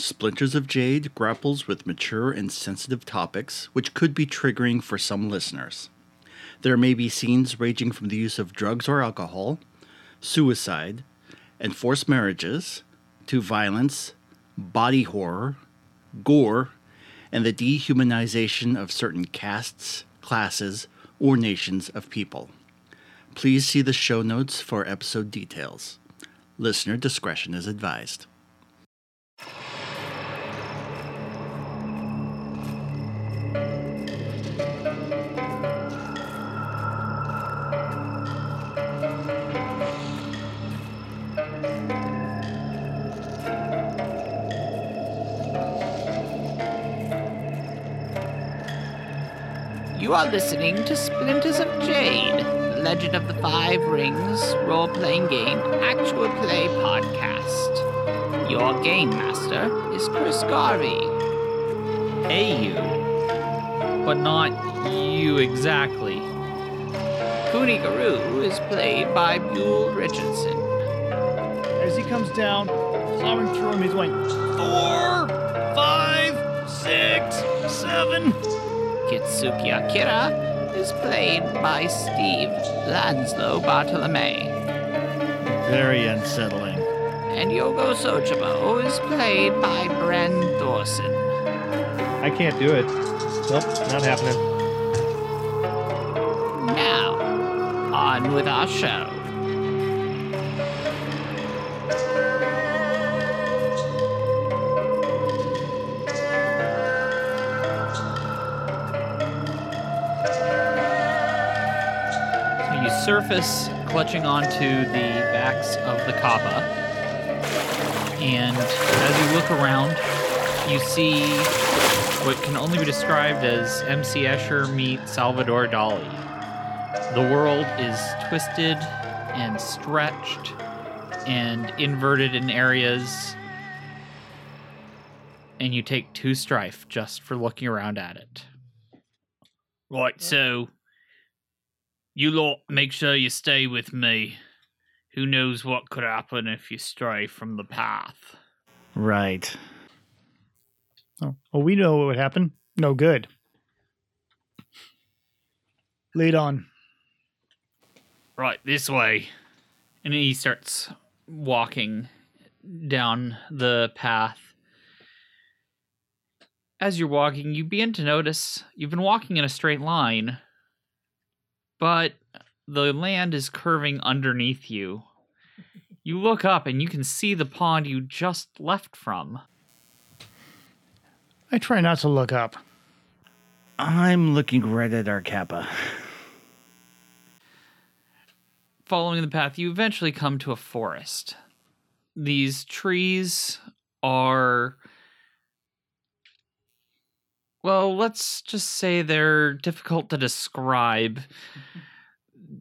Splinters of Jade grapples with mature and sensitive topics, which could be triggering for some listeners. There may be scenes ranging from the use of drugs or alcohol, suicide, and forced marriages, to violence, body horror, gore, and the dehumanization of certain castes, classes, or nations of people. Please see the show notes for episode details. Listener discretion is advised. You are listening to Splinters of Jade, the Legend of the Five Rings role playing game actual play podcast. Your game master is Chris Garvey. Hey, you. But not you exactly. Kuni Guru is played by Buell Richardson. As he comes down, plowing through him, he's going four, five, six, seven. Kitsuki Akira is played by Steve Lanslow Bartolome. Very unsettling. And Yogo Sojibo is played by Bren Thorson. I can't do it. Nope, not happening. Now, on with our show. Surface, clutching onto the backs of the Kappa. And as you look around, you see what can only be described as MC Escher meet Salvador Dali. The world is twisted and stretched and inverted in areas. And you take two strife just for looking around at it. Right, so you lot make sure you stay with me. Who knows what could happen if you stray from the path? Right. Oh, well, we know what would happen. No good. Lead on. Right, this way. And he starts walking down the path. As you're walking, you begin to notice you've been walking in a straight line, but the land is curving underneath you. You look up and you can see the pond you just left from. I try not to look up. I'm looking right at our Kappa. following the path, you eventually come to a forest. These trees are. Well, let's just say they're difficult to describe. Mm-hmm.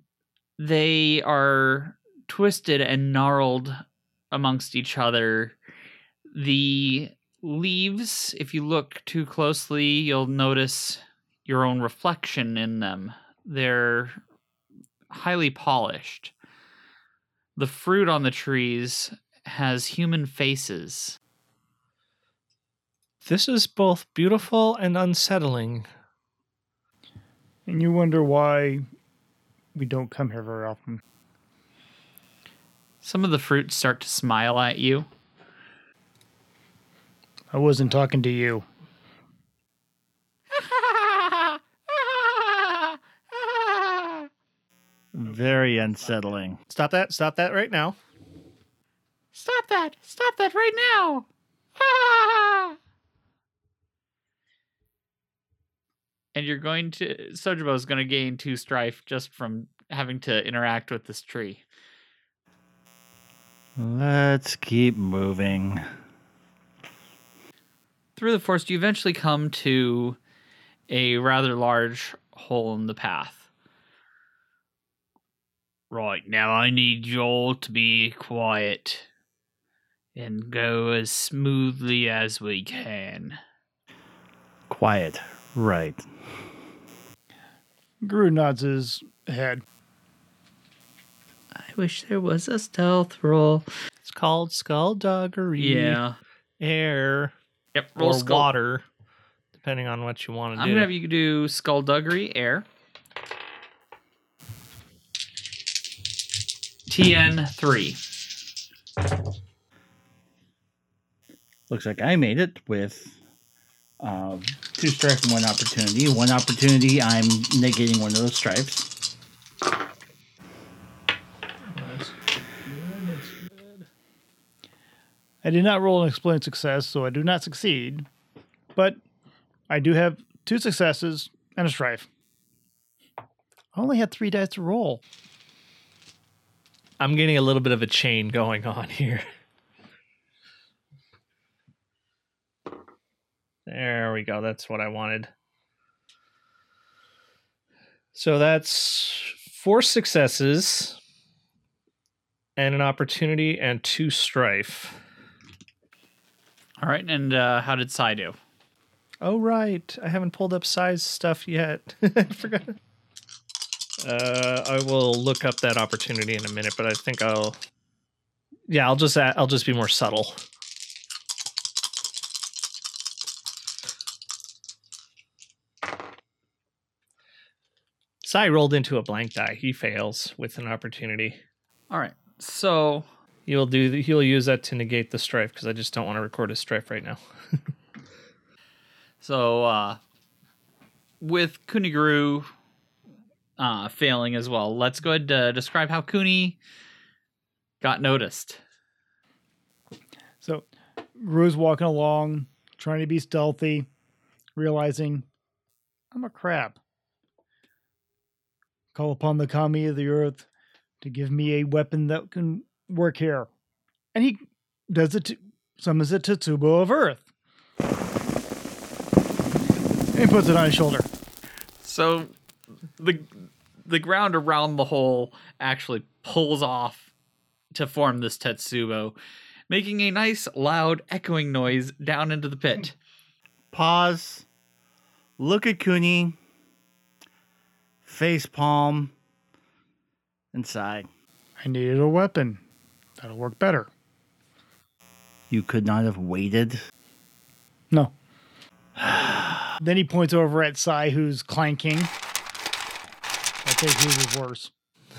They are twisted and gnarled amongst each other. The leaves, if you look too closely, you'll notice your own reflection in them. They're highly polished. The fruit on the trees has human faces. This is both beautiful and unsettling. And you wonder why we don't come here very often. Some of the fruits start to smile at you. I wasn't talking to you. Very unsettling. Stop that. Stop that right now. Stop that! Stop that right now! And you're going to Sojibo is going to gain two strife just from having to interact with this tree. Let's keep moving. Through the forest, you eventually come to a rather large hole in the path. Right, now I need you all to be quiet and go as smoothly as we can. Quiet. Right. Guru nods his head. I wish there was a stealth roll. It's called skullduggery. Yeah. air Yep. Roll or skull. water, depending on what you want to do. I'm gonna have you do skullduggery air. TN three. Looks like I made it with uh, two strife and one opportunity. One opportunity, I'm negating one of those stripes. I did not roll an explained success, so I do not succeed. But I do have two successes and a strife. I only had three dice to roll. I'm getting a little bit of a chain going on here. There we go. That's what I wanted. So that's four successes and an opportunity and two strife. All right, and uh, how did Sai do? Oh right, I haven't pulled up Sai's stuff yet. I forgot. Uh, I will look up that opportunity in a minute, but I think I'll. Yeah, I'll just add, I'll just be more subtle. Sai rolled into a blank die. He fails with an opportunity. All right, so He'll do. He'll use that to negate the strife because I just don't want to record his strife right now. so uh, with Kuniguru uh, failing as well, let's go ahead to describe how Kuni got noticed. So Rue's walking along, trying to be stealthy, realizing I'm a crab. Call upon the kami of the earth to give me a weapon that can work here. And he does it to summons it Tetsubo of Earth. And puts it on his shoulder. So the the ground around the hole actually pulls off to form this Tetsubo, making a nice loud echoing noise down into the pit. Pause. Look at Kuni. Face palm. And sigh. I needed a weapon. That'll work better. You could not have waited. No. then he points over at Sai, who's clanking. I think he was worse.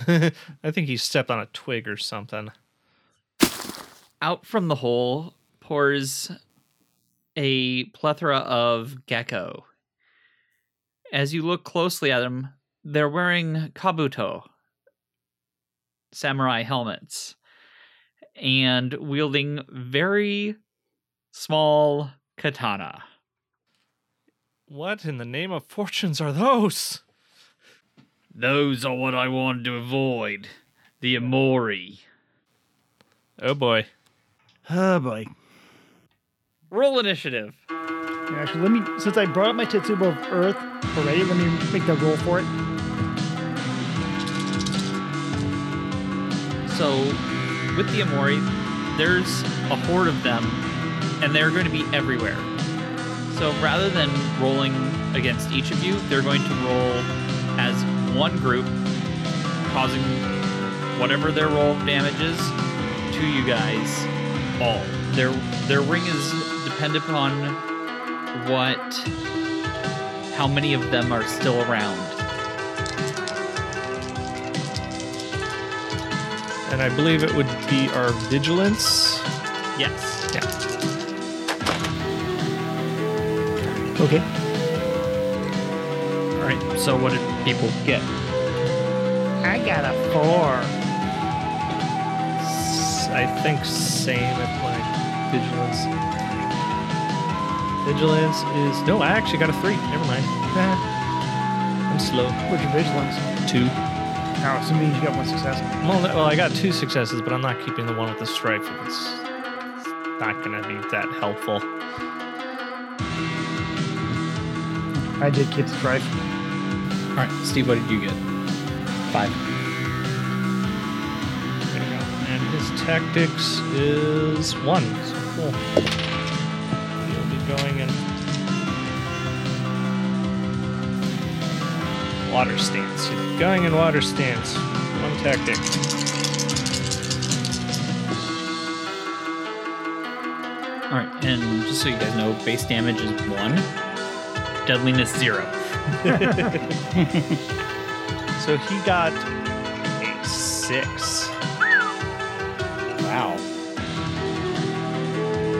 I think he stepped on a twig or something. Out from the hole pours a plethora of gecko. As you look closely at them, they're wearing kabuto, samurai helmets, and wielding very small katana. What in the name of fortunes are those? Those are what I wanted to avoid. The Imori. Oh boy. Oh boy. Roll initiative. Yeah, Actually, let me, since I brought up my Tetsubo of Earth already, let me make the roll for it. So, with the Imori, there's a horde of them, and they're going to be everywhere. So, rather than rolling against each of you, they're going to roll as one group, causing whatever their roll of damage is to you guys all. Their their ring is dependent upon what how many of them are still around. And I believe it would be our vigilance. Yes. Yeah. Okay. All right. So what did people get? I got a four. S- I think same at my vigilance. Vigilance is no. I actually got a three. Never mind. I'm slow. What's your vigilance? Two. Oh, so means you got one success. Well, no- well, I got two successes, but I'm not keeping the one with the strife. if It's not going to be that helpful. I did keep the strife. All right, Steve. What did you get? Five. There you go. And his tactics is one. So cool. Water stance. He's going in water stance. One tactic. All right, and just so you guys know, base damage is one, deadliness zero. So he got a six. Wow.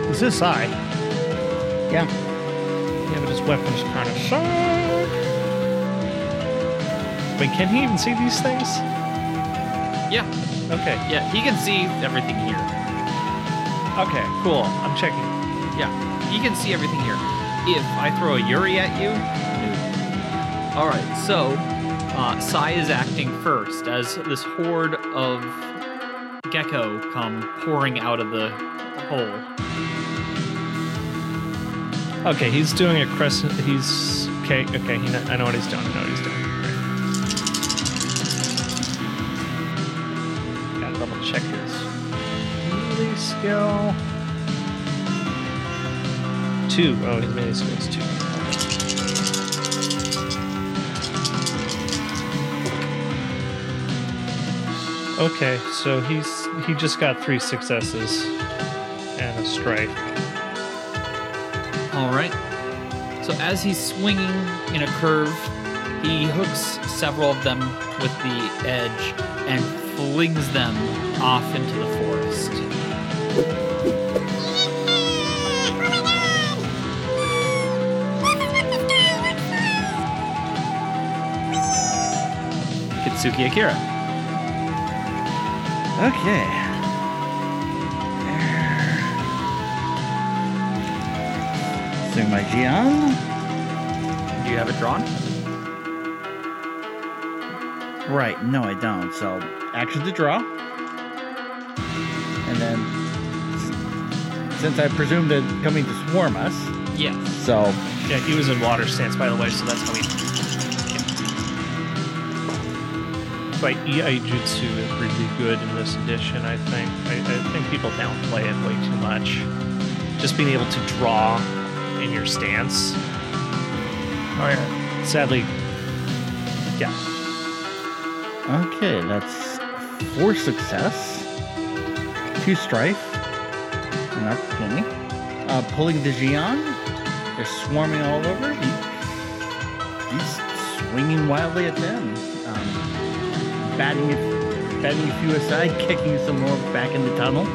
Is this is Yeah. Yeah, but his weapon's kind of suck. Wait, can he even see these things? Yeah, Okay. yeah, he can see everything here. Okay, cool. I'm checking. Yeah, he can see everything here. If I throw a Yuri at you. All right, so uh, Sai is acting first as this horde of gecko come pouring out of the hole. Okay, he's doing a crescent. He's okay. Okay, he I know what he's doing. I know what he's doing. Skill. Two. Oh, his melee skill is two. Okay, so he's he just got three successes and a strike. All right. So as he's swinging in a curve, he hooks several of them with the edge and flings them off into the forest. Kitsuki Akira. Okay. Swing my Gion. Do you have it drawn? Right, no, I don't. So, action to draw. And then, since I presume they're coming to swarm us, Yeah. so Yeah, he was in water stance, by the way, so that's how he. But Iaijutsu is really good in this edition, I think. I, I think people downplay it way too much. Just being able to draw in your stance. Oh yeah. Sadly, yeah. Okay, that's four success, two strife, that's plenty. Uh, pulling the Gion, they're swarming all over. He, he's swinging wildly at them, um, batting a, batting a few aside, kicking some more back in the tunnel.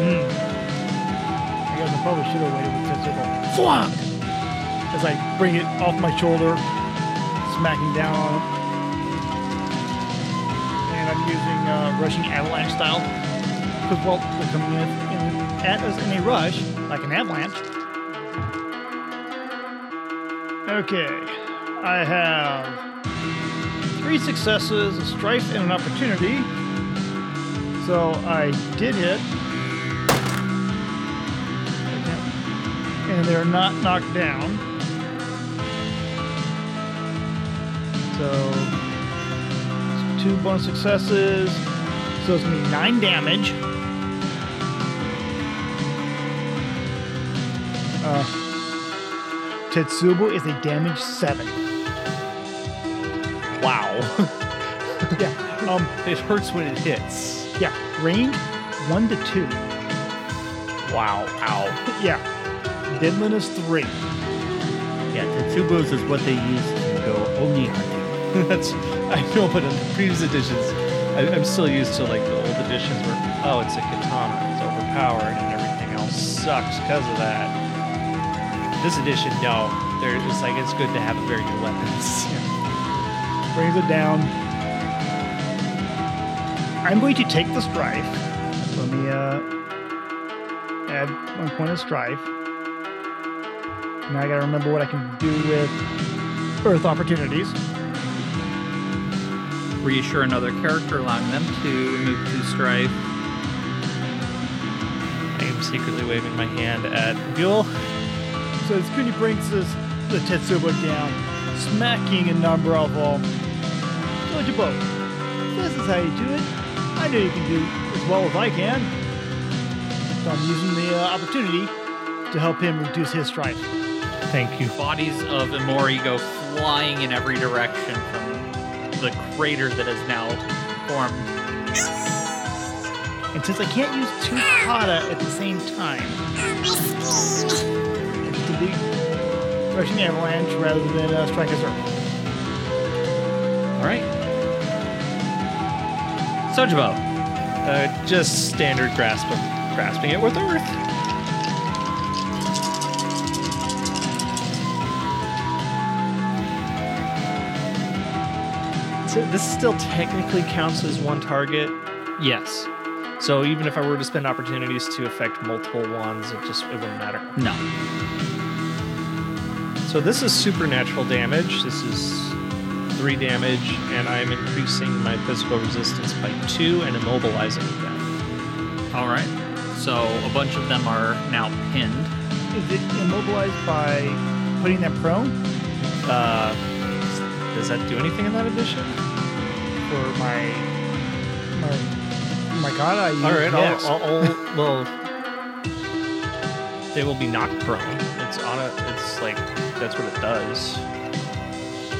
I guess I probably should have waited with Tetsubo. Flunk! As I bring it off my shoulder, smacking down on him. And I'm using uh, rushing avalanche style. Because, well, they're coming in, in at us in a rush, like an avalanche. Okay. I have three successes, a strife, and an opportunity. So I did hit. and they're not knocked down. So two bonus successes. So it's gonna be nine damage. Uh, Tetsubo is a damage seven. Um. it hurts when it hits. Yeah. Range one to two. Wow. Ow. Yeah. Deadliness three. Yeah, Tetsubo's is what they use to go Oni hunting. That's I know, but in the previous editions, I, I'm still used to like the old editions where oh, it's a katana, it's overpowered, and everything else sucks because of that. This edition, no, they're just like it's good to have a very good weapons. brings it down. I'm going to take the strife. Let me uh, add one point of strife. Now I gotta remember what I can do with Earth opportunities. Reassure another character, allowing them to move to strife. I am secretly waving my hand at Buell. So Tsukuni brings this, the Tetsubo down, smacking a number of them. Told you both. This is how you do it. I know you can do as well as I can. So I'm using the uh, opportunity to help him reduce his strife. Thank you. Bodies of Imori go flying in every direction from the crater that has now formed. And since I can't use two kata at the same time, it's to be rushing avalanche rather than uh, strike as earth. All right. Sojibo. Uh, just standard grasp of grasping it with earth. So this still technically counts as one target. Yes. So even if I were to spend opportunities to affect multiple ones, it just it wouldn't matter. No. So this is supernatural damage. This is three damage, and I'm increasing my physical resistance by two and immobilizing them. All right. So a bunch of them are now pinned. Is it immobilized by putting them prone Uh, does that do anything in that edition? for my my my god? I use All right, yes. I'll, I'll, I'll well, they will be knocked prone. It's on a. It's like that's what it does.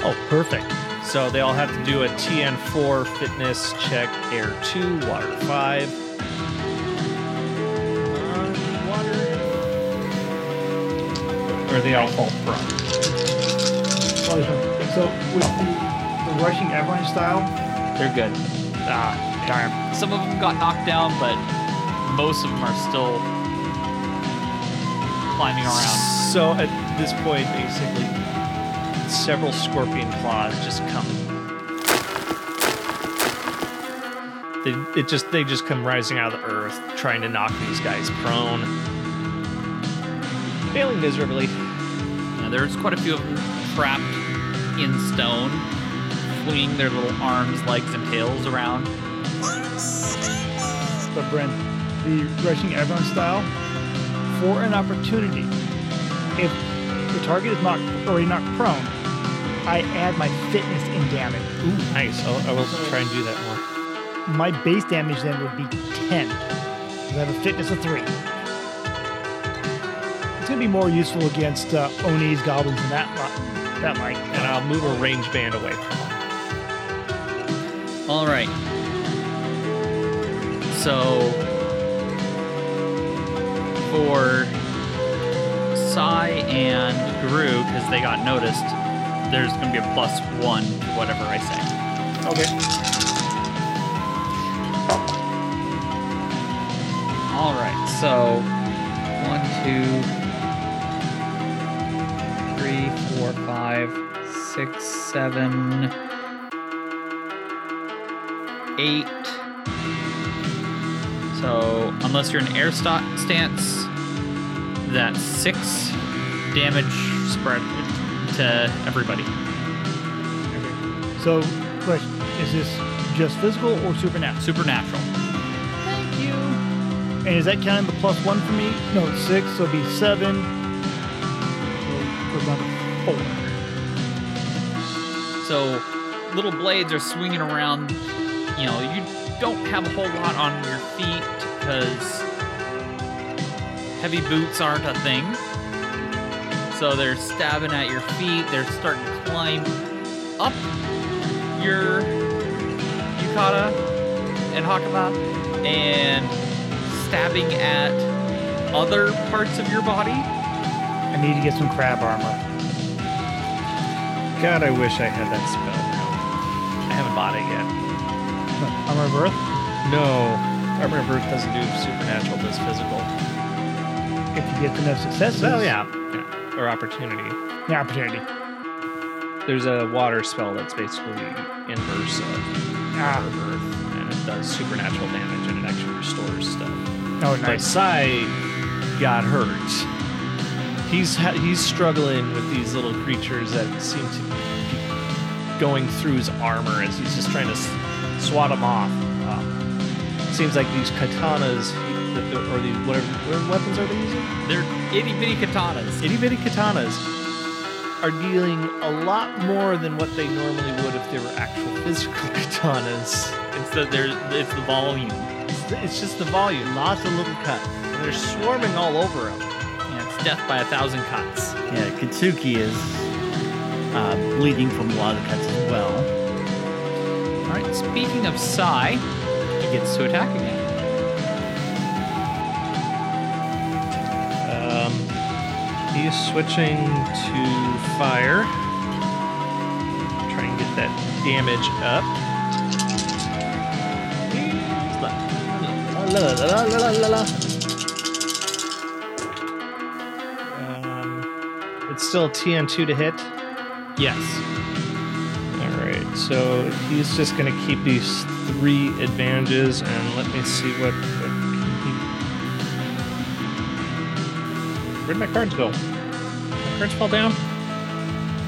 oh, perfect. So they all have to do a TN4 fitness check, air two, water five. Uh, water. Or they all fall prone. So with the, the rushing avalanche style, They're good. Ah, darn. Some of them got knocked down, but most of them are still climbing around. So at this point, basically, several scorpion claws just come. They, it just they just come rising out of the earth, trying to knock these guys prone, failing miserably. Yeah, there's quite a few of them trapped in stone, flinging their little arms, legs, and tails around. but Brent, the rushing avalanche style, for an opportunity, if the target is knocked already knocked prone, I add my fitness in damage. Ooh, nice! I'll, I will try and do that more. My base damage then would be 10. Because I have a fitness of 3. It's going to be more useful against uh, Onis, goblins, and that, li- that like. And I'll move a range band away. All right. So for Sai and Guru, because they got noticed, there's going to be a plus one to whatever I say. Okay. All right. So one, two, three, four, five, six, seven, eight. So unless you're in air sta- stance, that's six damage spread to everybody. So, question is this just physical or supernatural? Supernatural. Thank you. And is that counting the plus one for me? No, it's six, so it'd be seven. So we're going to four. So little blades are swinging around. You know, you don't have a whole lot on your feet because heavy boots aren't a thing. So they're stabbing at your feet. They're starting to climb up your yukata and hakama and stabbing at other parts of your body. I need to get some crab armor. God, I wish I had that spell. I haven't bought it yet. Armor of Earth? No, Armor of Earth doesn't do supernatural, does physical. If you get enough successes. Well, yeah, yeah. Or opportunity. The opportunity. There's a water spell that's basically inverse of Ah. Earth, and it does supernatural damage and it actually restores stuff. Oh, But nice. Sai got hurt. He's ha- he's struggling with these little creatures that seem to be going through his armor as he's just trying to s- swat them off. Um, seems like these katanas, the- or these whatever what weapons are they using? They're itty bitty katanas. Itty bitty katanas are dealing a lot more than what they normally would if they were actual physical katanas. It's the there. It's the volume. It's, it's just the volume, lots of little cuts. And they're swarming all over him. Yeah, it's death by a thousand cuts. Yeah, Kitsuki is uh, bleeding from a lot of cuts as well. All right. Speaking of Sai, he gets to attack again. He's switching to fire. Try and get that damage up. Um, it's still TN2 to hit. Yes. All right, so he's just going to keep these three advantages, and let me see what. Where'd my cards go? My cards fall down.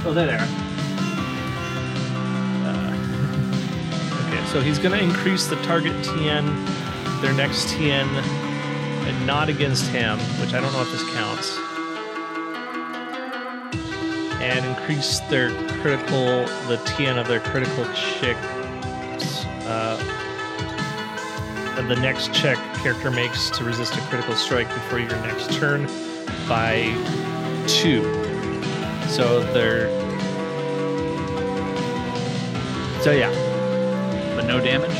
Oh, there they are. Uh, okay, so he's going to increase the target TN, their next TN, and not against him, which I don't know if this counts and increase their critical, the TN of their critical check. Uh, the next check character makes to resist a critical strike before your next turn by two. So they're. So yeah, But no damage?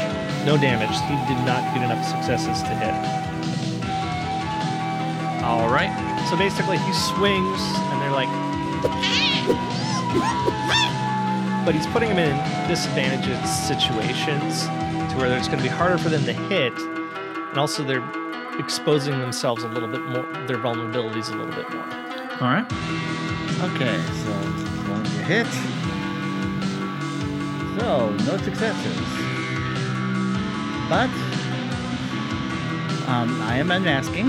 no damage. He did not get enough successes to hit. All right. So basically, he swings, and they're like. But he's putting them in disadvantaged situations to where it's going to be harder for them to hit, and also they're exposing themselves a little bit more, their vulnerabilities a little bit more. All right. Okay, so going to hit. So, no successes. But, um, I am unmasking.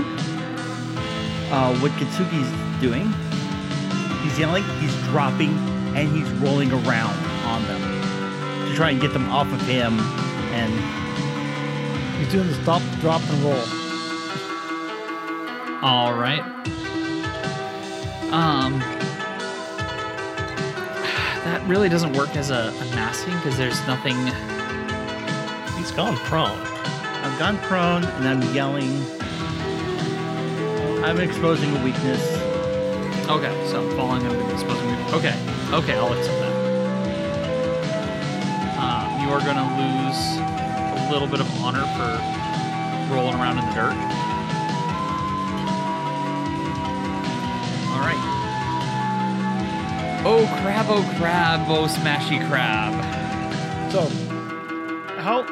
Uh, what Kitsuki's doing, he's yelling, he's dropping, and he's rolling around on them to try and get them off of him. And He's doing the stop, drop, and roll. All right. Um, that really doesn't work as a, a masking because there's nothing. He's gone prone. I've gone prone, and I'm yelling. I'm exposing a weakness. Okay, so falling the exposing. Weakness. Okay, okay, I'll accept that. Um, you are going to lose a little bit of honor for rolling around in the dirt. Oh crab! Oh crab! Oh smashy crab! So, how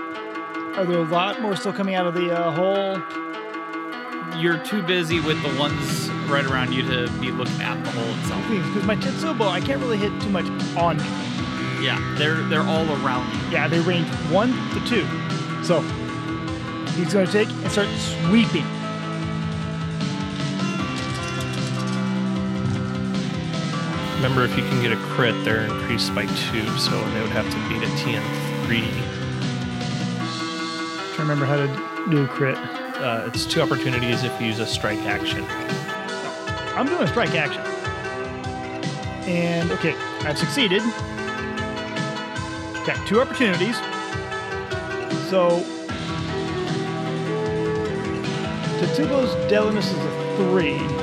are there a lot more still coming out of the uh, hole? You're too busy with the ones right around you to be looking at the hole itself. Because my Tetsubo, I can't really hit too much on. me. Yeah, they're they're all around you. Yeah, they range one to two. So he's going to take and start sweeping. Remember, if you can get a crit, they're increased by two, so they would have to beat a TN three. Trying to remember how to do a crit. Uh, it's two opportunities if you use a strike action. I'm doing a strike action. And okay, I've succeeded. Got two opportunities. So Tetsubo's deadliness is a three.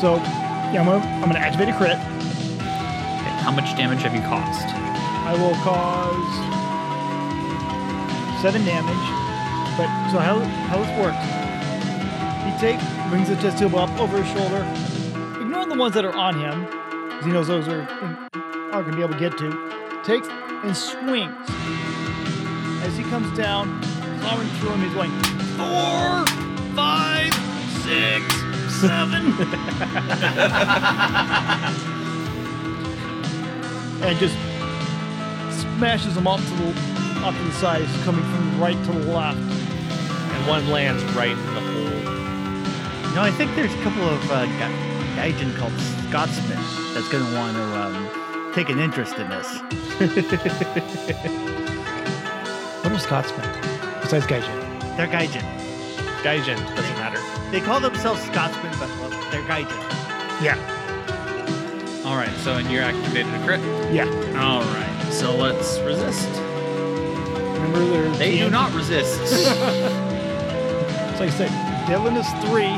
So yeah, I'm gonna I'm gonna activate a crit. Okay, how much damage have you caused? I will cause seven damage. But so how how this works? He takes brings the Tetsubo up over his shoulder, ignoring the ones that are on him, because he knows those are aren't gonna be able to get to. Takes and swings. As he comes down, plowing through him, he's going four, five, six, seven, and just smashes them up to the off to the side, coming from right to the left. And one lands right in the hole. You know, I think there's a couple of uh, gu- gaijin called Scotsmen that's going to want to um, take an interest in this. What are Scotsmen besides Gaijin? They're gaijin. Gaijin, doesn't matter. They call themselves Scotsmen, but well, they're gaijin. Yeah, All right, so and you're activated a crit. yeah. All right, so let's resist. Remember their They do TN not resist. So like I said, deadliness three.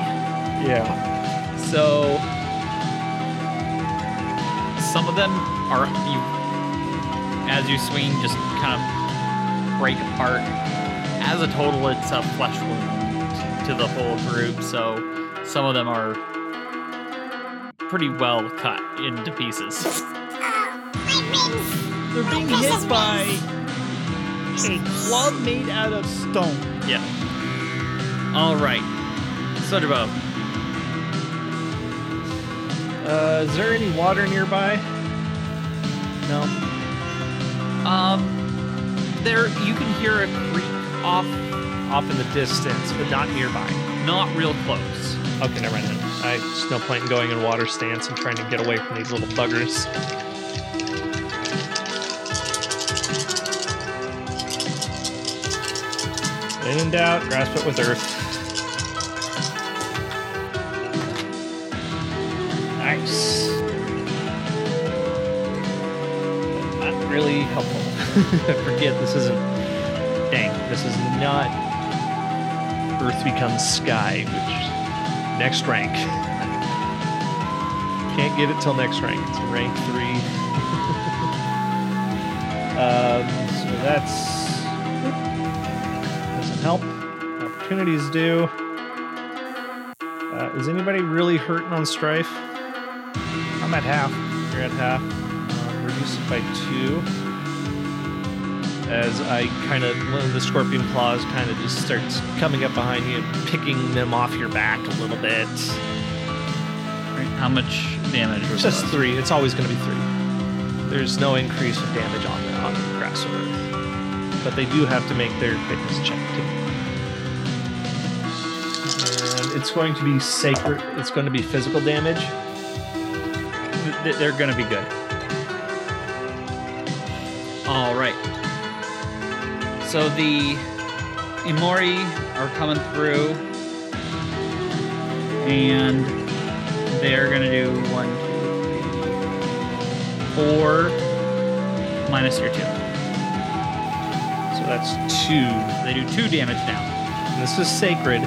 Yeah. so some of them are you as you swing just kind of break apart. As a total, it's a flesh wound to to the whole group, so some of them are pretty well cut into pieces. They're being hit by a club made out of stone. Yeah. All right. Sudabo. Uh, is there any water nearby? No. Um, there you can hear a creek off, Off in the distance, but not nearby. not real close. Okay, never mind. I there's no point in going in water stance and trying to get away from these little buggers. When in doubt, grasp it with earth. Nice. Not really helpful. Forget this isn't. Dang, this is not Earth becomes Sky, which next rank. Can't get it till next rank. It's rank three. um, so that's doesn't help. Opportunities do. Uh, is anybody really hurting on strife? I'm at half. You're at half. Um, reduce it by two. As I kind of, one of the scorpion claws kind of just starts coming up behind you and picking them off your back a little bit. Right, How much damage was Just those? three. It's always going to be three. There's no increase of damage on the, on the grass or earth. But they do have to make their fitness check too. And it's going to be sacred. It's going to be physical damage. Th- th- They're gonna be good. So the Imori are coming through, and they're gonna do one, two, three, four, minus your two. So that's two. They do two damage now. This is sacred.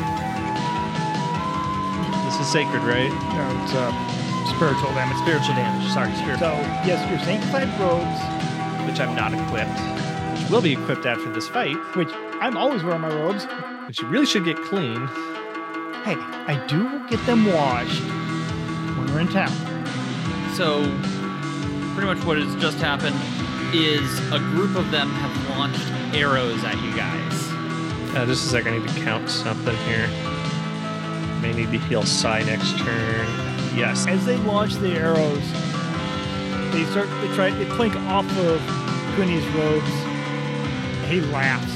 This is sacred, right? No, it's uh, spiritual damage. Spiritual damage. Sorry, spiritual. So, yes, your sanctified robes, Which I'm not equipped. Which will be equipped after this fight. which I'm always wearing my robes. Which you really should get clean. Hey, I do get them washed when we're in town. So, pretty much what has just happened is a group of them have launched arrows at you guys. Uh, just a second, I need to count something here. May need to heal Sai next turn. Yes. As they launch the arrows, they start they try they clink off of Quinny's robes. He laughs.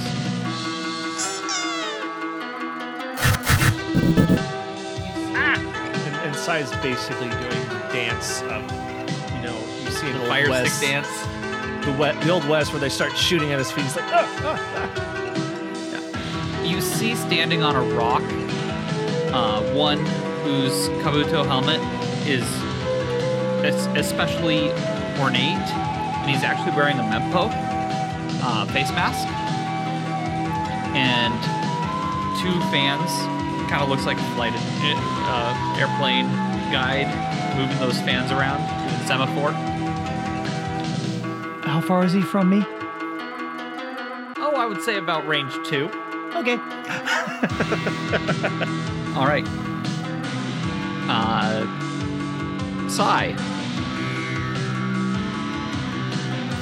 And, and Sai's basically doing the dance of, you know, you see an old Fire West, stick dance. The, we- the old West where they start shooting at his feet. He's like, ah, ah, ah. You see standing on a rock, uh, one whose Kabuto helmet is especially ornate, and he's actually wearing a Mempo uh, face mask, and two fans. Kind of looks like a flight uh, airplane guide moving those fans around, doing semaphore. How far is he from me? Oh, I would say about range two. Okay. All right. Uh, Sai.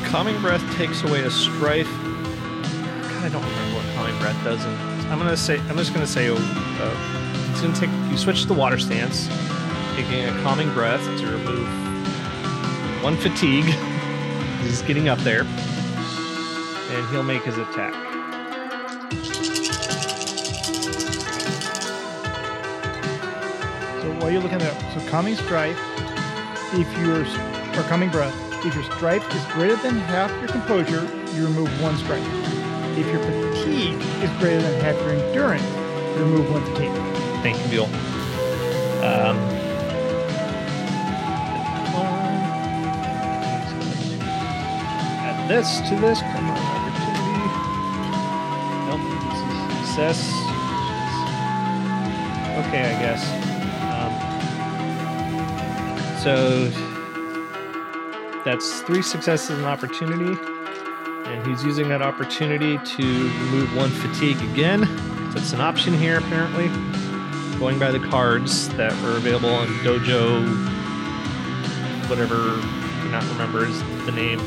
Calming breath takes away a strife. God, I don't remember what calming breath does. And I'm gonna say, I'm just gonna say, uh, it's gonna take. You switch to the water stance, taking a calming breath to remove one fatigue. He's getting up there, and he'll make his attack. So while you're looking at so calming strife, if you're or calming breath, if your strife is greater than half your composure, you remove one strife. If your fatigue is greater than half your endurance, you remove one fatigue. Thank you, Bill. Um, add this to this. Come on, opportunity. Nope, this is success. Okay, I guess. Um, so that's three successes and opportunity. And he's using that opportunity to remove one fatigue again. So that's an option here, apparently. going by the cards that were available on Dojo, whatever, I cannot remember is the name,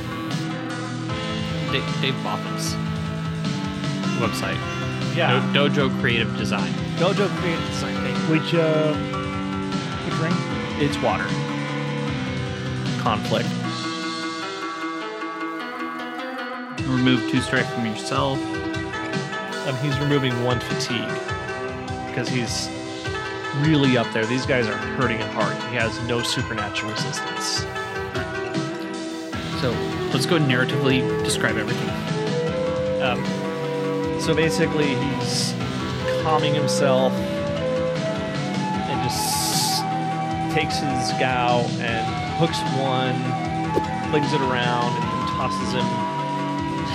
Dave, Dave Botham's website. Yeah. Do- Dojo Creative Design. Dojo Creative Design thing. Which uh, which ring? It's water. Conflict. Remove two strike from yourself. Um, he's removing one fatigue because he's really up there. These guys are hurting him hard. He has no supernatural resistance. So let's go narratively describe everything. Um, so basically, he's calming himself and just takes his Gao and hooks one, flings it around, and tosses him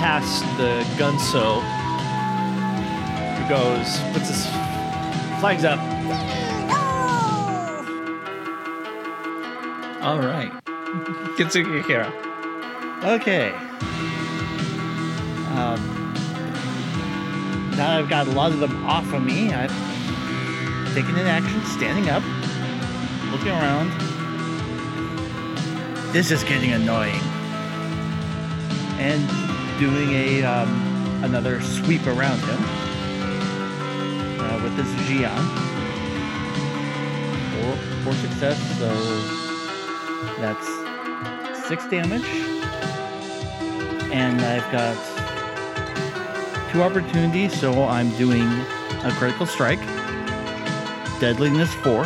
past the Gunso. Who goes, puts his flags up. All right. Kitsuki Akira. Okay. Um, now I've got a lot of them off of me. I've taken an action, standing up, looking around. This is getting annoying. And doing a um, another sweep around him uh, with this Xian. Four, four success, so that's six damage and I've got two opportunities, so I'm doing a critical strike. Deadliness four.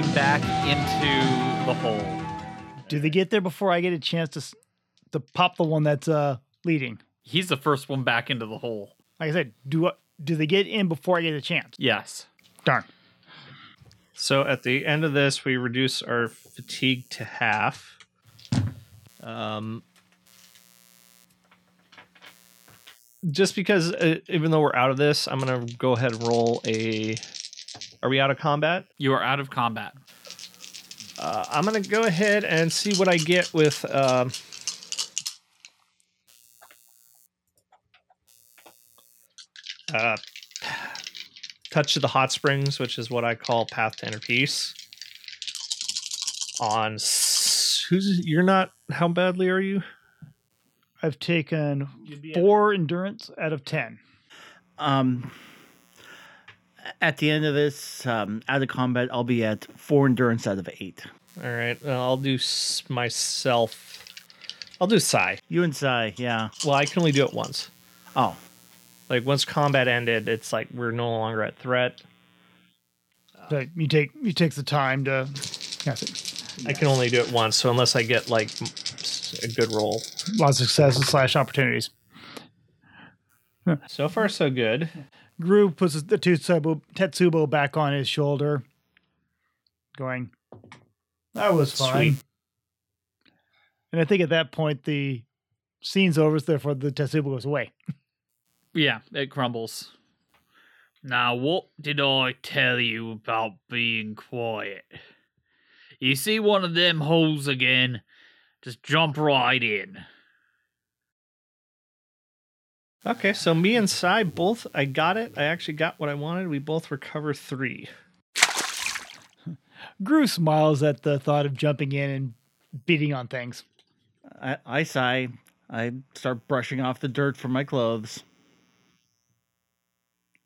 Go back into the hole. Do they get there before I get a chance to to pop the one that's uh leading? He's the first one back into the hole. Like I said, do I, do they get in before I get a chance? Yes. Darn. So at the end of this, we reduce our fatigue to half. Um, just because, uh, even though we're out of this, I'm gonna go ahead and roll a. Are we out of combat? You are out of combat. Uh, I'm gonna go ahead and see what I get with. Um, uh, touch of the hot springs, which is what I call path to inner peace. On who's you're not? How badly are you? I've taken four endurance out of ten. Um, at the end of this, um, out of combat, I'll be at four endurance out of eight. All right, well, I'll do s- myself. I'll do Sai. You and Sai, yeah. Well, I can only do it once. Oh, Like once combat ended, it's like we're no longer at threat. So you take you take the time to. Yes, it- I can only do it once, so unless I get like a good roll. lots of successes slash opportunities. So far, so good. Gru puts the Tetsubo, Tetsubo back on his shoulder, going, That was fine. Sweet. And I think at that point, the scene's over, so therefore the Tetsubo goes away. Yeah, it crumbles. Now, what did I tell you about being quiet? You see one of them holes again, just jump right in. Okay, so me and Sai both, I got it. I actually got what I wanted. We both recover three. Gru smiles at the thought of jumping in and beating on things. I, I sigh. I start brushing off the dirt from my clothes.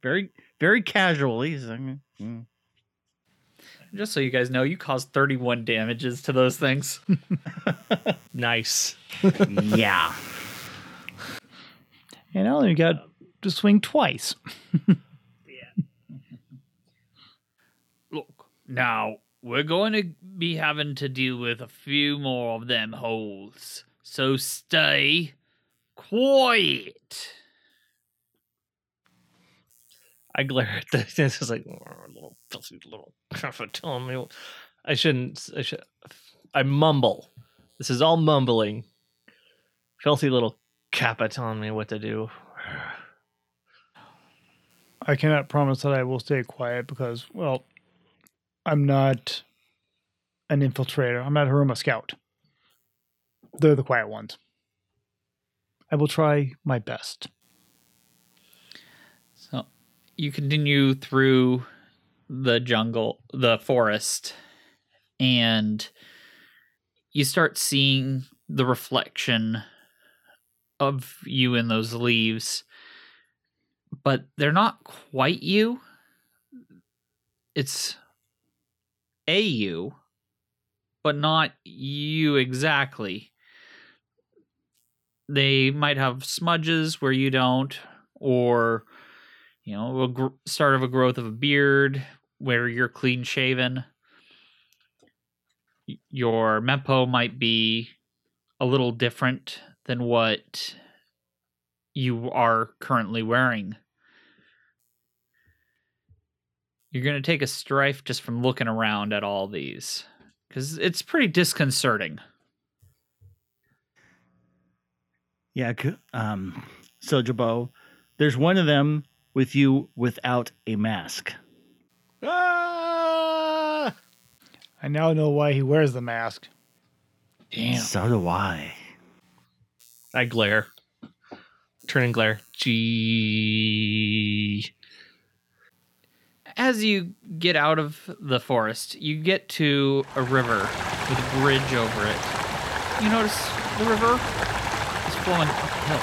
Very, very casually. mm. Just so you guys know, you caused 31 damages to those things. Nice. yeah. And I only got um, to swing twice. Look, now, we're going to be having to deal with a few more of them holes. So stay quiet. I glare at this. This is like "Oh, little filthy little telling me. I shouldn't. I should. I mumble. This is all mumbling. Filthy little kappa telling me what to do. I cannot promise that I will stay quiet because, well, I'm not an infiltrator. I'm not a Hiruma scout. They're the quiet ones. I will try my best. So you continue through the jungle, the forest, and you start seeing the reflection of you in those leaves, but they're not quite you. It's a you, but not you exactly. They might have smudges where you don't, or you know, a gr- start of a growth of a beard where you're clean shaven. Your mempo might be a little different than what you are currently wearing. You're going to take a strife just from looking around at all these because it's pretty disconcerting. Yeah, c- um, Sojabo, there's one of them with you without a mask. Ah! I now know why he wears the mask. Damn. So do I. I glare. Turn and glare. Gee. As you get out of the forest, you get to a river with a bridge over it. You notice the river is flowing uphill.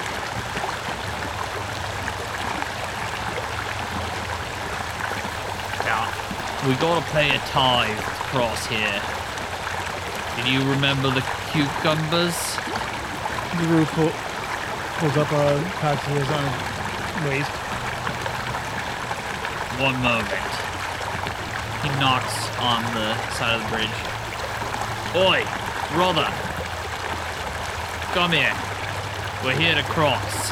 We gotta pay a tithe cross here. Did you remember the cucumbers? Guru pull, pulls up a has on his waist. One moment. He knocks on the side of the bridge. Oi, brother. Come here. We're here to cross.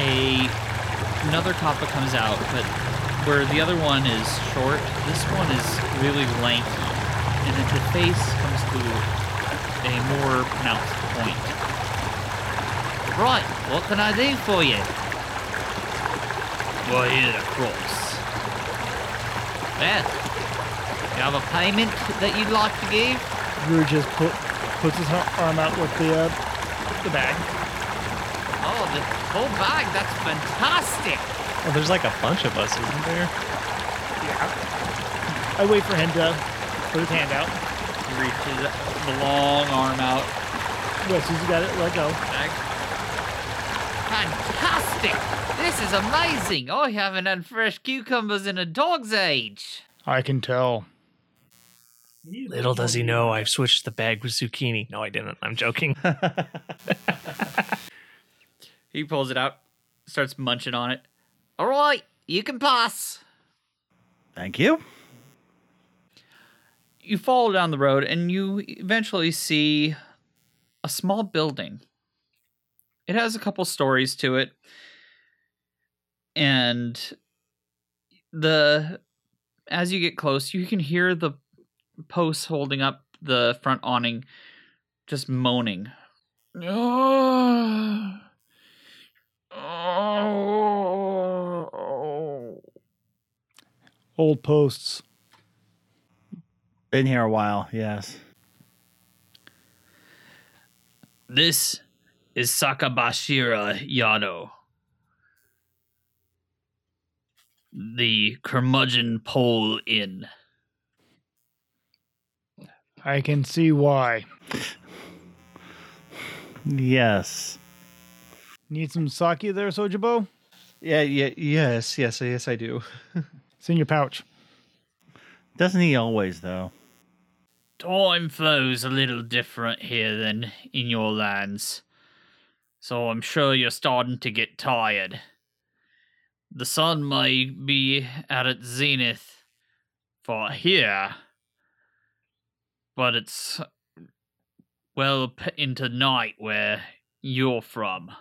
A another kappa comes out, but where the other one is short, this one is really lanky, and then the face comes to a more pronounced point. Right, what can I do for you? We're here to cross. Well, you have a payment that you'd like to give? Guru just put, puts his arm out with the uh, the bag. Oh, the whole bag, that's fantastic. Well, there's like a bunch of us, isn't there? Yeah. I wait for him to put his hand out. He reaches the long arm out. Well, as soon got it, let go. Bag. Fantastic! This is amazing! I haven't had fresh cucumbers in a dog's age. I can tell. Little does he know I've switched the bag with zucchini. No, I didn't. I'm joking. He pulls it out, starts munching on it. All right, you can pass. Thank you. You follow down the road and you eventually see a small building. It has a couple stories to it. And the as you get close, you can hear the posts holding up the front awning just moaning. Ah. Old posts. Been here a while, yes. This is Sakabashira Yano. The curmudgeon pole inn. I can see why. Yes. Need some sake there, Sojabo? yeah, yeah, yes, yes, yes, I do. It's in your pouch. Doesn't he always, though? Time flows a little different here than in your lands, so I'm sure you're starting to get tired. The sun may be at its zenith for here, but it's well into night where you're from.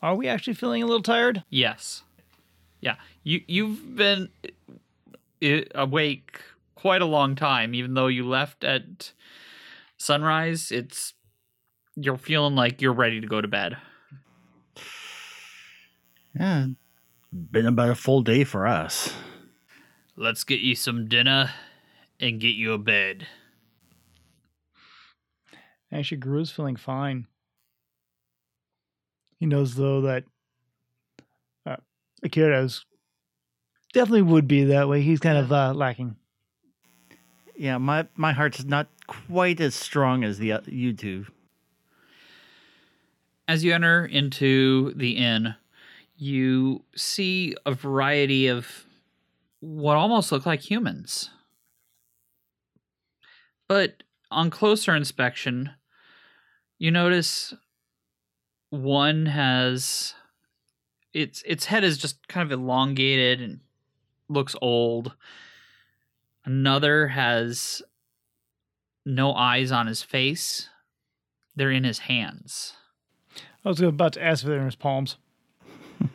Are we actually feeling a little tired? Yes. Yeah. You you've been uh, awake quite a long time even though you left at sunrise. It's you're feeling like you're ready to go to bed. Yeah. been about a full day for us. Let's get you some dinner and get you a bed. Actually, Guru's feeling fine. He knows though that uh, Akira's definitely would be that way. He's kind of uh, lacking. Yeah, my my heart's not quite as strong as the uh, you two. As you enter into the inn, you see a variety of what almost look like humans. But on closer inspection, you notice one has its its head is just kind of elongated and looks old. Another has no eyes on his face. They're in his hands. I was about to ask if they're in his palms.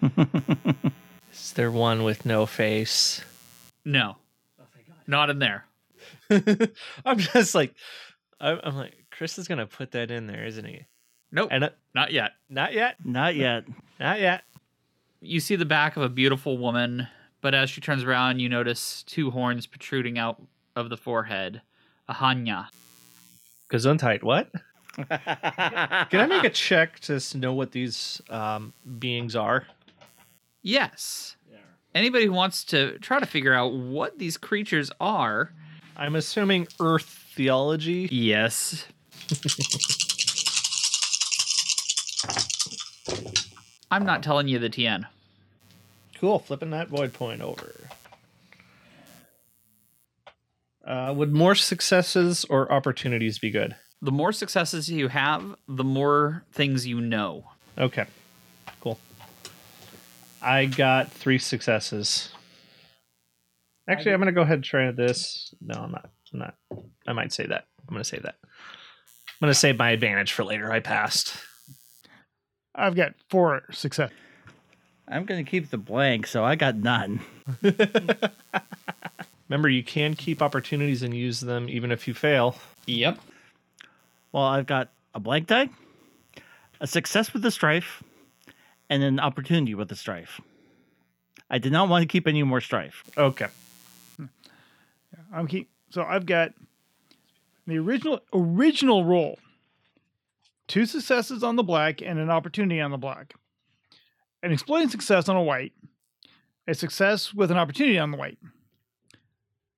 Is there one with no face? No. Not in there. I'm just like, I'm, I'm like, Chris is gonna put that in there, isn't he? Nope. And uh, not yet. not yet, Not yet. not yet. You see the back of a beautiful woman, but as she turns around, you notice two horns protruding out of the forehead. A hanya. Gesundheit. What? Can I make a check to know what these um, beings are? Yes. Anybody who wants to try to figure out what these creatures are. I'm assuming Earth theology. Yes. I'm not telling you the TN. Cool. Flipping that void point over. Uh, would more successes or opportunities be good? The more successes you have, the more things you know. Okay. Cool. I got three successes. Actually, I'm going to go ahead and try this. No, I'm not. I'm not. I might say that. I'm going to say that. I'm going to save my advantage for later. I passed. I've got four success. I'm gonna keep the blank, so I got none. Remember, you can keep opportunities and use them even if you fail. Yep. Well, I've got a blank die, a success with the strife, and an opportunity with the strife. I did not want to keep any more strife. Okay. Hmm. I'm keep so I've got the original original roll. Two successes on the black and an opportunity on the black. An exploiting success on a white. A success with an opportunity on the white.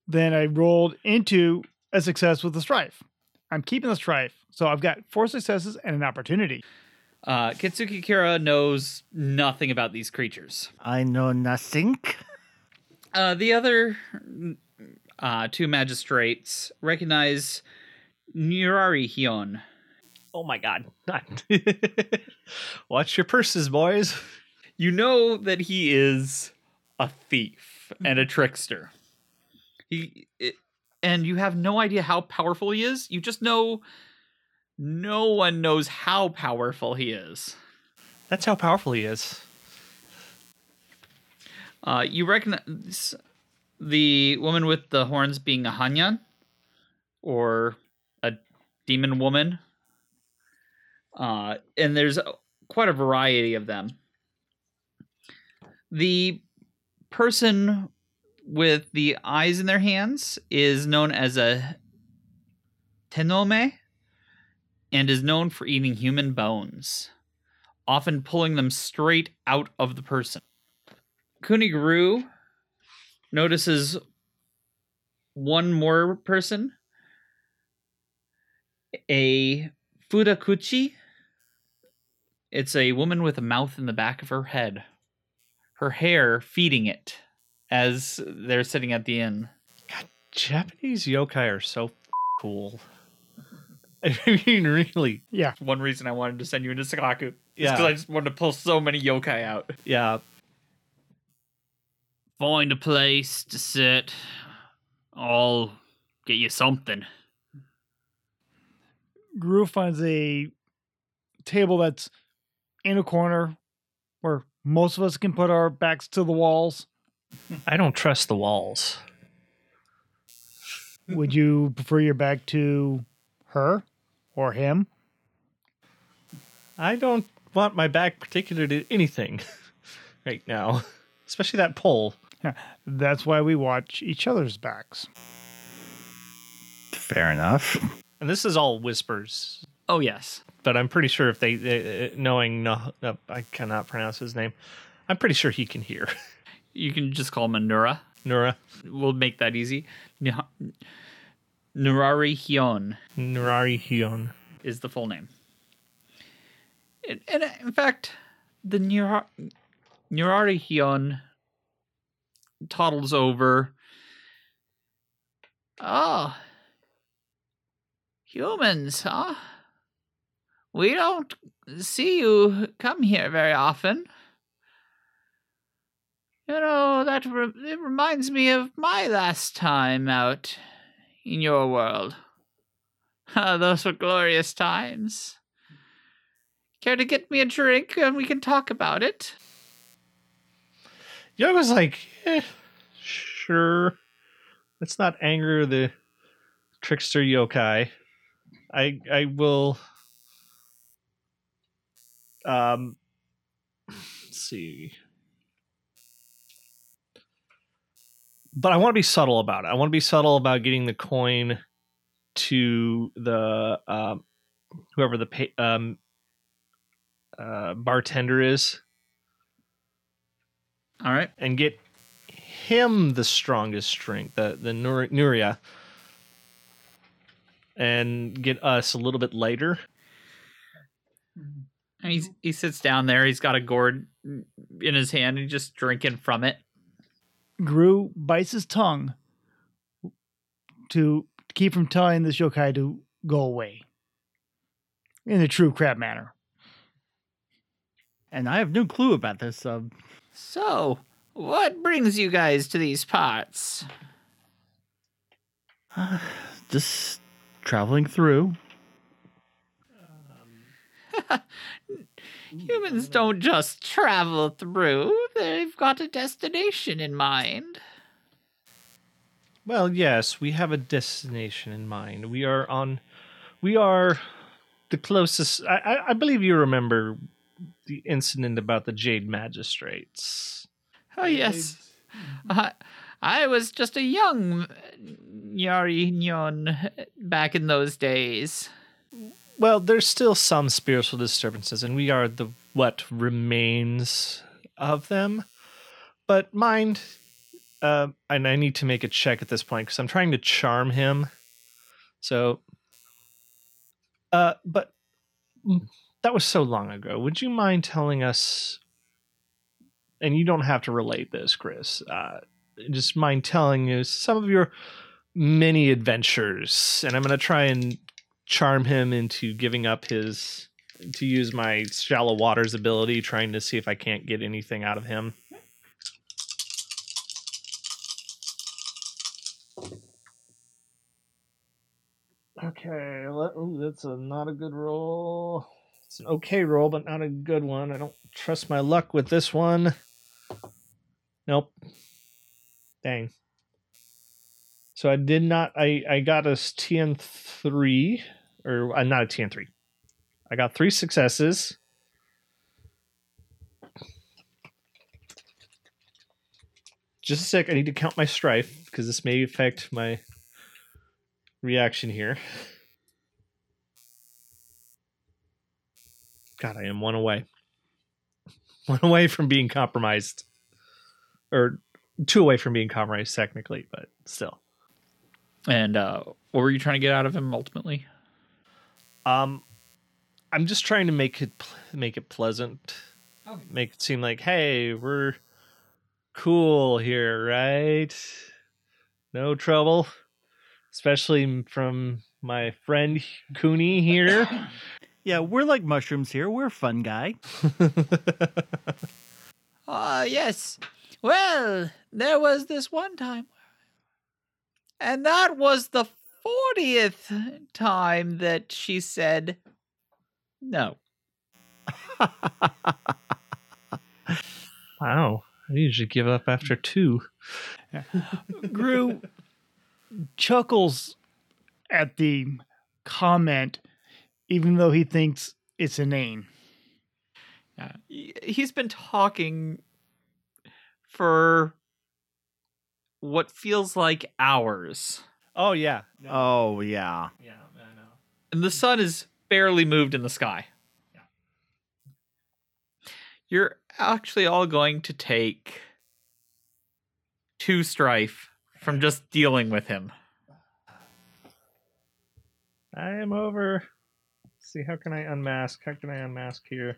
Then I rolled into a success with the strife. I'm keeping the strife. So I've got four successes and an opportunity. Uh, Kitsuki Kira knows nothing about these creatures. I know nothing. Uh, the other uh, two magistrates recognize Nurarihyon. Oh my god. Watch your purses, boys. You know that he is a thief and a trickster. He it, and you have no idea how powerful he is. You just know no one knows how powerful he is. That's how powerful he is. Uh, you recognize the woman with the horns being a Hanyan or a demon woman. Uh, and there's quite a variety of them. The person with the eyes in their hands is known as a tenome and is known for eating human bones, often pulling them straight out of the person. Kuni Guru notices one more person, a Futakuchi. It's a woman with a mouth in the back of her head, her hair feeding it as they're sitting at the inn. Japanese yokai are so cool. I mean, really. Yeah. One reason I wanted to send you into Sakkaku. Yeah. because I just wanted to pull so many yokai out. Yeah. Find a place to sit. I'll get you something. Guru finds a table that's in a corner where most of us can put our backs to the walls. I don't trust the walls. Would you prefer your back to her or him? I don't want my back particular to anything right now. especially that pole. That's why we watch each other's backs. Fair enough. And this is all whispers, Oh yes. but I'm pretty sure if they, uh, knowing, no, no, I cannot pronounce his name. I'm pretty sure he can hear. You can just call him a Nura. Nura, We'll make that easy. Nurari Hyun Nurari Hyun. is the full name. And, and uh, in fact, the Nura- Nurarihyon toddles over. Oh, humans, huh? We don't see you come here very often. You know, that re- it reminds me of my last time out in your world. Ah, those were glorious times. Care to get me a drink and we can talk about it? Was like, eh, sure. Let's not anger the trickster yokai. I I will um let's see. But I want to be subtle about it. I want to be subtle about getting the coin to the um whoever the pay, um uh bartender is All right. and get him the strongest drink, the the Nur- Nuria, and get us a little bit later. And he's, he sits down there. He's got a gourd in his hand. And he's just drinking from it. Gru bites his tongue to keep from telling this yokai to go away in the true crab manner. And I have no clue about this. Um, So, what brings you guys to these parts? just traveling through. Humans don't just travel through, they've got a destination in mind. Well, yes, we have a destination in mind. We are on. We are the closest. I, I, I believe you remember the incident about the Jade Magistrates. Oh, yes. I, I was just a young Nyari Nyon back in those days. Well, there's still some spiritual disturbances, and we are the what remains of them. But mind, uh, and I need to make a check at this point because I'm trying to charm him. So, uh, but mm, that was so long ago. Would you mind telling us? And you don't have to relate this, Chris. Uh, just mind telling you some of your many adventures, and I'm going to try and charm him into giving up his to use my shallow waters ability trying to see if i can't get anything out of him. Okay let, ooh, that's a not a good roll. It's an okay roll but not a good one. I don't trust my luck with this one. Nope. Dang. So i did not i i got us tn3 or uh, not a TN3. I got three successes. Just a sec. I need to count my strife because this may affect my reaction here. God, I am one away. One away from being compromised. Or two away from being compromised, technically, but still. And uh, what were you trying to get out of him ultimately? Um, I'm just trying to make it make it pleasant, make it seem like, hey, we're cool here, right? No trouble, especially from my friend Kuni here. Yeah, we're like mushrooms here. We're a fun guy. Ah, yes. Well, there was this one time. And that was the 40th time that she said no. wow, I usually give up after two. Gru chuckles at the comment, even though he thinks it's inane. Yeah. He- He's been talking for what feels like hours. Oh yeah. Oh yeah. Yeah, I know. and the sun is barely moved in the sky. Yeah. You're actually all going to take two strife from just dealing with him. I am over. Let's see, how can I unmask? How can I unmask here?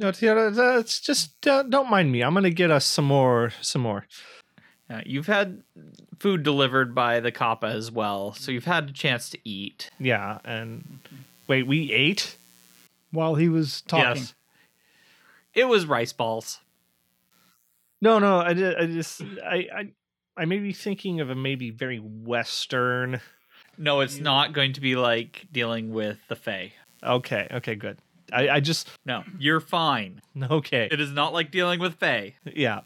No, Tiara, that's just uh, don't mind me. I'm gonna get us some more, some more. Uh, you've had food delivered by the Kappa as well, so you've had a chance to eat. Yeah, and wait, we ate. While he was talking. Yes. It was rice balls. No, no, I, I just, I, I, I may be thinking of a maybe very Western. No, it's not going to be like dealing with the Fae. Okay, okay, good. I, I just, No, you're fine. okay, It is not like dealing with Fae. yeah.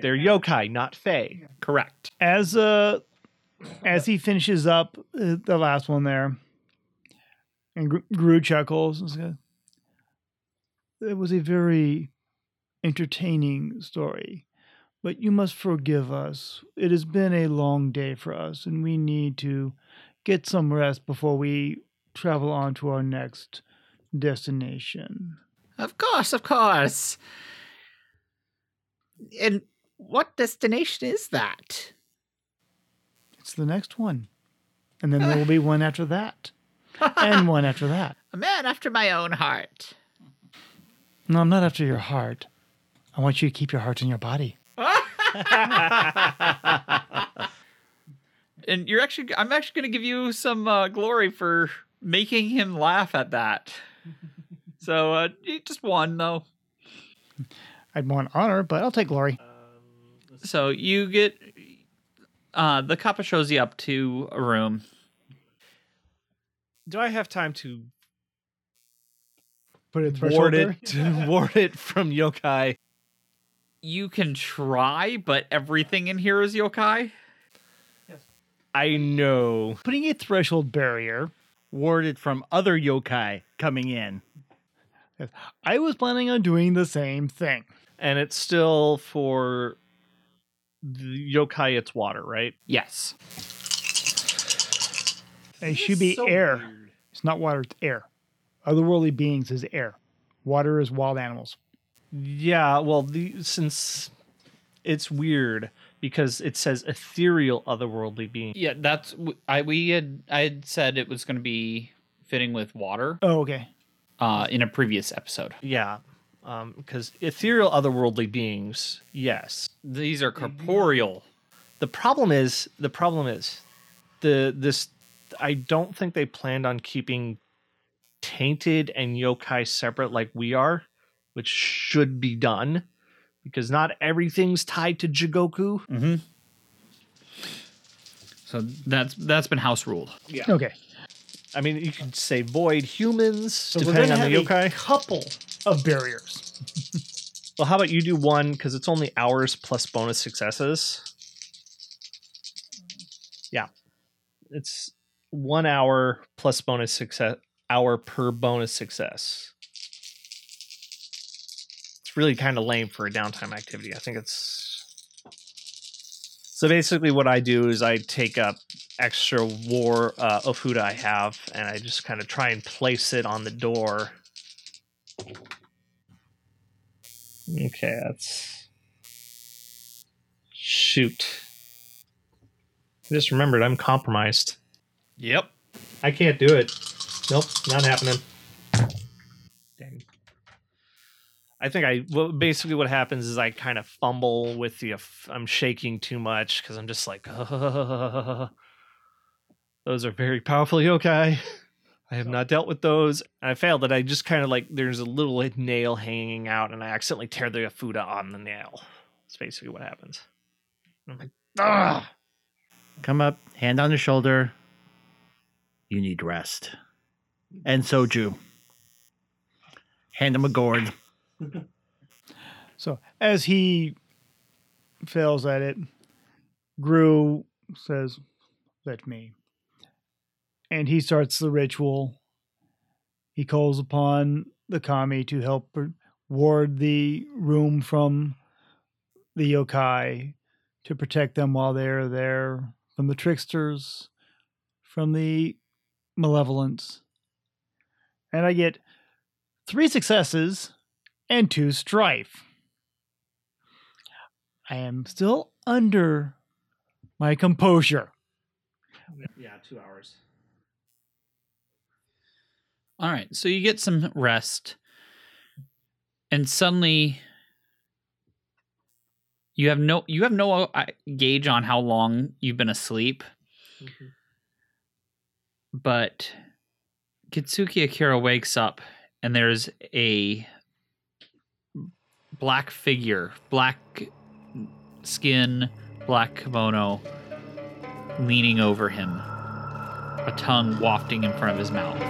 They're yokai, not fae. Correct. As uh, as he finishes up uh, the last one there, and Gr- Gru chuckles and says, "It was a very entertaining story, but you must forgive us. It has been a long day for us, and we need to get some rest before we travel on to our next destination." Of course, of course. And what destination is that? It's the next one, and then there will be one after that, and one after that. A man after my own heart. No, I'm not after your heart. I want you to keep your heart in your body. And you're actually, I'm actually going to give you some uh, glory for making him laugh at that. so uh, just one though. I'd want honor, but I'll take glory. So you get, uh, the Kappa shows you up to a room. Do I have time to Put a threshold ward it, to ward it from yokai? You can try, but everything in here is yokai. I know. Putting a threshold barrier. Warded from other yokai coming in. I was planning on doing the same thing. And it's still for the yokai, it's water, right? Yes. It should be air. It's not water, it's air. Otherworldly beings is air. Water is wild animals. Yeah, well, the, since it's weird because it says ethereal otherworldly being. Yeah, that's I we had I had said it was going to be fitting with water Oh, okay. uh in a previous episode. Yeah, because ethereal otherworldly beings, yes. These are corporeal. The problem is the problem is the this. I don't think they planned on keeping tainted and yokai separate like we are, which should be done because not everything's tied to Jigoku. Mm-hmm. So that's that's been house ruled. Yeah. Okay. I mean, you could say void humans So depending on the have a couple of barriers. Well, how about you do one because it's only hours plus bonus successes. Yeah, it's one hour plus bonus success hour per bonus success. It's really kind of lame for a downtime activity. I think it's so basically what I do is I take up extra war uh, ofuda I have and I just kind of try and place it on the door. Okay, that's shoot. I just remembered I'm compromised. Yep. I can't do it. Nope, not happening. Dang. I think I well, basically what happens is I kind of fumble with the I'm shaking too much because I'm just like those are very powerful yokai. I have not dealt with those. And I failed that I just kind of like there's a little nail hanging out and I accidentally tear the Fuda on the nail. That's basically what happens. I'm like, ah. Come up, hand on the shoulder. You need rest. And soju. Hand him a gourd. So as he fails at it, Gru says, Let me. And he starts the ritual. He calls upon the kami to help ward the room from the yokai, to protect them while they're there from the tricksters, from the malevolence. And I get three successes and two strife. I am still under my composure. Yeah, two hours. All right, so you get some rest, and suddenly you have no you have no uh, gauge on how long you've been asleep. But Kitsuki Akira wakes up, and there's a black figure, black skin, black kimono, leaning over him, a tongue wafting in front of his mouth.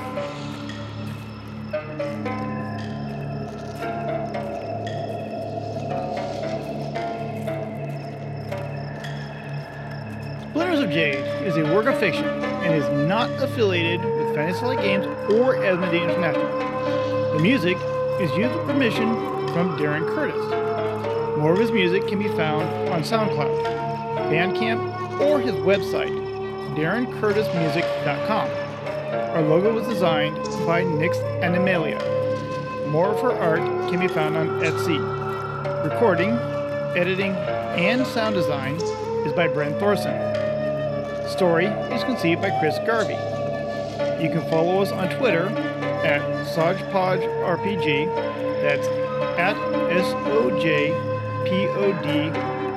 Jade is a work of fiction and is not affiliated with Fantasy Flight Games or Asmodee International. The music is used with permission from Darren Curtis. More of his music can be found on SoundCloud, Bandcamp, or his website, darrencurtismusic.com. Our logo was designed by Nix Animalia. More of her art can be found on Etsy. Recording, editing, and sound design is by Brent Thorson. Story is conceived by Chris Garvey. You can follow us on Twitter at SojPodRPG. That's at S O J P O D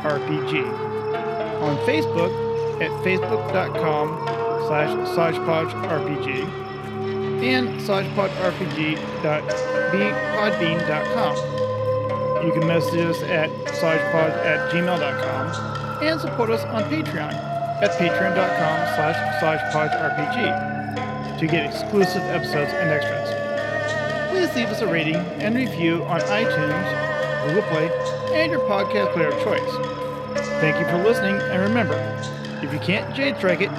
R P G. On Facebook at facebook.com slash SojPodRPG and SojPodRPG.bpodbean.com. You can message us at SojPod at gmail.com and support us on Patreon at patreon.com slash SojPodRPG to get exclusive episodes and extras. Please leave us a rating and review on iTunes, Google Play, and your podcast player of choice. Thank you for listening, and remember, if you can't jade strike it,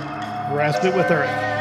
grasp it with earth.